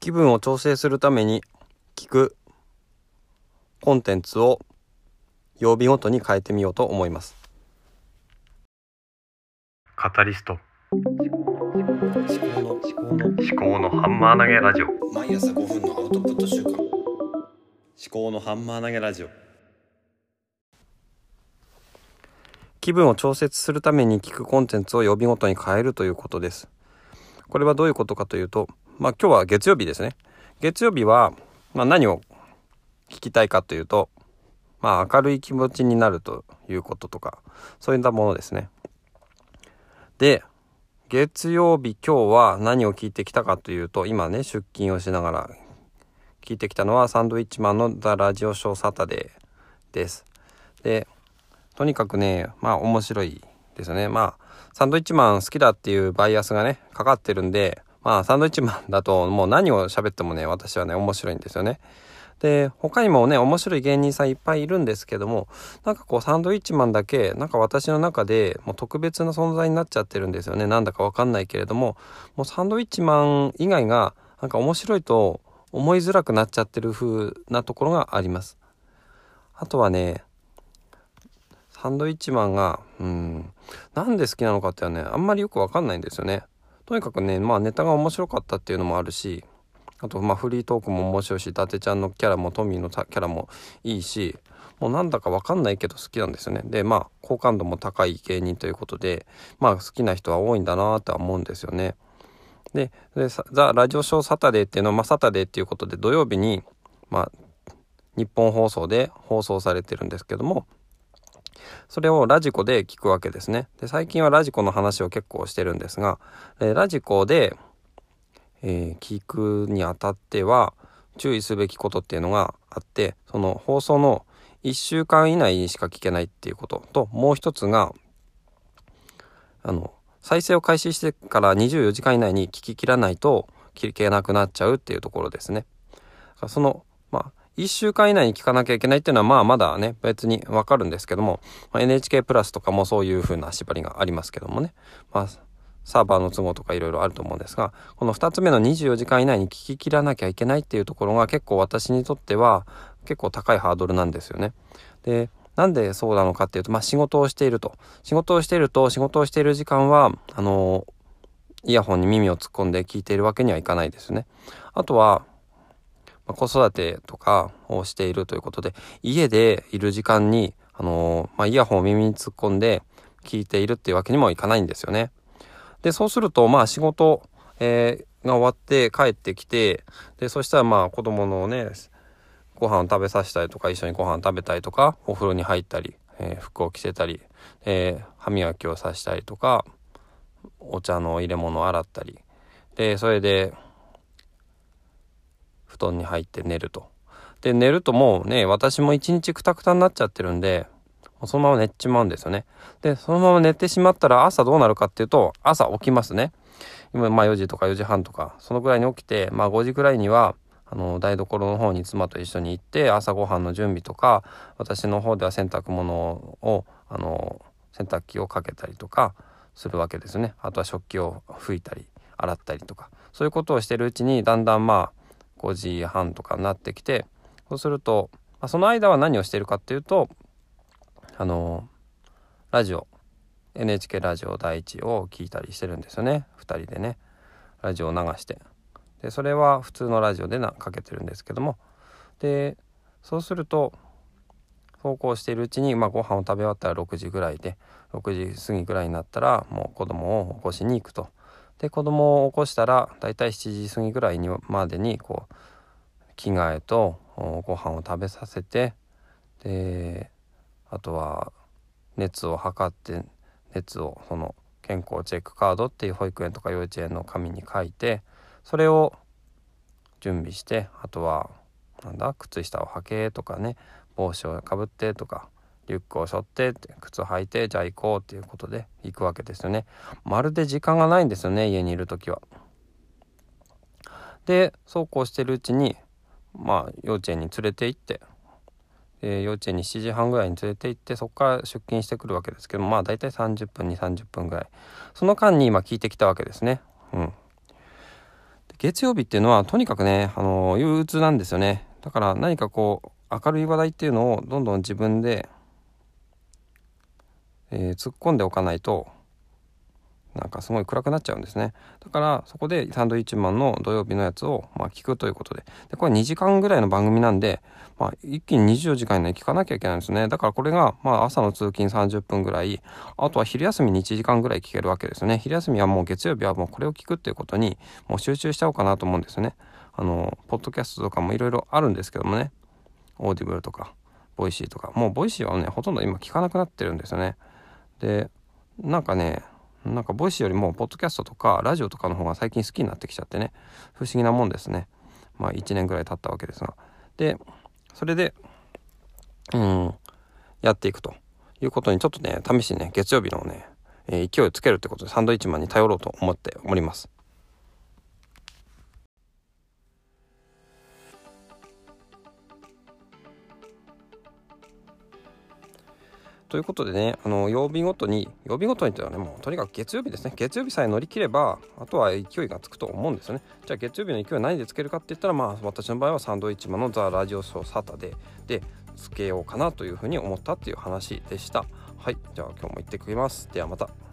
気分を調整するために聞くコンテンツを曜日ごとに変えてみようと思います。カタリスト。思考の思考の。思考のハンマー投げラジオ。思毎朝5分のアウトプット週間。考のハンマー投げラジオ。気分を調節するために聞くコンテンツを曜日ごとに変えるということです。これはどういうことかというとまあ今日は月曜日ですね。月曜日は、まあ、何を聞きたいかというとまあ明るい気持ちになるということとかそういったものですね。で月曜日今日は何を聞いてきたかというと今ね出勤をしながら聞いてきたのはサンドイッチマンのザ・ラジオショーサタデーです。でとにかくねまあ面白いですよね。まあサンドイッチマン好きだっていうバイアスがねかかってるんでまあサンドイッチマンだともう何を喋ってもね私はね面白いんですよね。で他にもね面白い芸人さんいっぱいいるんですけどもなんかこうサンドイッチマンだけなんか私の中でもう特別な存在になっちゃってるんですよね。なんだかわかんないけれどももうサンドイッチマン以外がなんか面白いと思いづらくなっちゃってる風なところがあります。あとはねサンドイッチマンがうんなんで好きなのかってはねあんまりよくわかんないんですよね。とにかくねまあネタが面白かったっていうのもあるしあとまあフリートークも面白いし伊達ちゃんのキャラもトミーのキャラもいいしもうなんだかわかんないけど好きなんですよね。でまあ好感度も高い芸人ということでまあ好きな人は多いんだなとは思うんですよね。ででザ・ラジオショーサタデーっていうのは、まあ、サタデーっていうことで土曜日にまあ日本放送で放送されてるんですけどもそれをラジコで聞くわけですね。で最近はラジコの話を結構してるんですが、えラジコで、えー、聞くにあたっては注意すべきことっていうのがあってその放送の1週間以内にしか聞けないっていうことともう一つがあの再生を開始してから24時間以内に聞き切らないと聞けなくなっちゃうっていうところですね。その1週間以内に聞かなきゃいけないっていうのはまあまだね別にわかるんですけども、まあ、NHK プラスとかもそういう風な縛りがありますけどもね、まあ、サーバーの都合とかいろいろあると思うんですがこの2つ目の24時間以内に聞き切らなきゃいけないっていうところが結構私にとっては結構高いハードルなんですよね。でなんでそうなのかっていうと、まあ、仕事をしていると仕事をしていると仕事をしている時間はあのイヤホンに耳を突っ込んで聞いているわけにはいかないですよね。あとはま子育てとかをしているということで家でいる時間に、あのまあ、イヤホンを耳に突っ込んで聞いているっていうわけにもいかないんですよね。でそうするとまあ仕事、えー、が終わって帰ってきてでそしたらまあ子供のねご飯を食べさせたりとか一緒にご飯食べたりとかお風呂に入ったり、えー、服を着せたり、えー、歯磨きをさせたりとかお茶の入れ物を洗ったりでそれで布団に入って寝ると。で、寝るともうね、私も一日くたくたになっちゃってるんで、そのまま寝ちまうんですよね。で、そのまま寝てしまったら朝どうなるかっていうと、朝起きますね。今、まあ4時とか4時半とか、そのぐらいに起きて、まあ5時ぐらいには、あの、台所の方に妻と一緒に行って、朝ごはんの準備とか、私の方では洗濯物を、あの、洗濯機をかけたりとかするわけですね。あとは食器を拭いたり、洗ったりとか。そういうことをしてるうちに、だんだんまあ、5時半とかになってきてそうすると、まあ、その間は何をしてるかっていうとあのラジオ NHK ラジオ第一を聞いたりしてるんですよね。2人でね。ラジオを流して。でそれは普通のラジオでなかけてるんですけども。でそうするとそうこうしているうちに、まあ、ご飯を食べ終わったら6時ぐらいで6時過ぎぐらいになったらもう子供を起こしに行くと。で子供を起こしたらだいたい7時過ぎぐらいにまでにこう着替えとご飯を食べさせてであとは熱を測って熱をその健康チェックカードっていう保育園とか幼稚園の紙に書いてそれを準備してあとはなんだ靴下を履けとかね帽子をかぶってとかリュックを背負って靴履いてじゃあ行こうっていうことで行くわけですよね。まるで時間がないんですよね家にいる時は。でそうこうしてるうちにまあ幼稚園に連れて行ってで幼稚園に7時半ぐらいに連れて行ってそこから出勤してくるわけですけどまあ大体30分に30分ぐらい。その間に今聞いてきたわけですね。うん。月曜日っていうのはとにかくね、あの憂鬱なんですよね。だから何かこう明るい話題っていうのをどんどん自分で、えー、突っ込んでおかないとなんかすごい暗くなっちゃうんですね。だからそこでサンドイッチマンの土曜日のやつをまあ聞くということで。でこれ2時間ぐらいの番組なんで、まあ、一気に24時間以内聞かなきゃいけないんですね。だからこれがまあ朝の通勤30分ぐらいあとは昼休みに1時間ぐらい聞けるわけですね。昼休みはもう月曜日はもうこれを聞くっていうことにもう集中しちゃおうかなと思うんですね。あのポッドキャストとかもいろいろあるんですけどもね。オーディブルとかボイシーとか。もうボイシーはねほとんど今聞かなくなってるんですよね。でなんかねなんかボイシーよりもポッドキャストとかラジオとかの方が最近好きになってきちゃってね。不思議なもんですね。まあ1年ぐらい経ったわけですが。でそれでうんやっていくということにちょっとね試しにね月曜日のね、勢いつけるってことでサンドイッチマンに頼ろうと思っております。ということでね、あの曜日ごとに、曜日ごとにというのはね、もうとにかく月曜日ですね、月曜日さえ乗り切れば、あとは勢いがつくと思うんですよね。じゃあ月曜日の勢いは何でつけるかって言ったら、まあ私の場合はサンドウィッチマンのザ・ラジオショーサタデーでつけようかなというふうに思ったっていう話でした。はい、じゃあ今日も行ってきます。ではまた。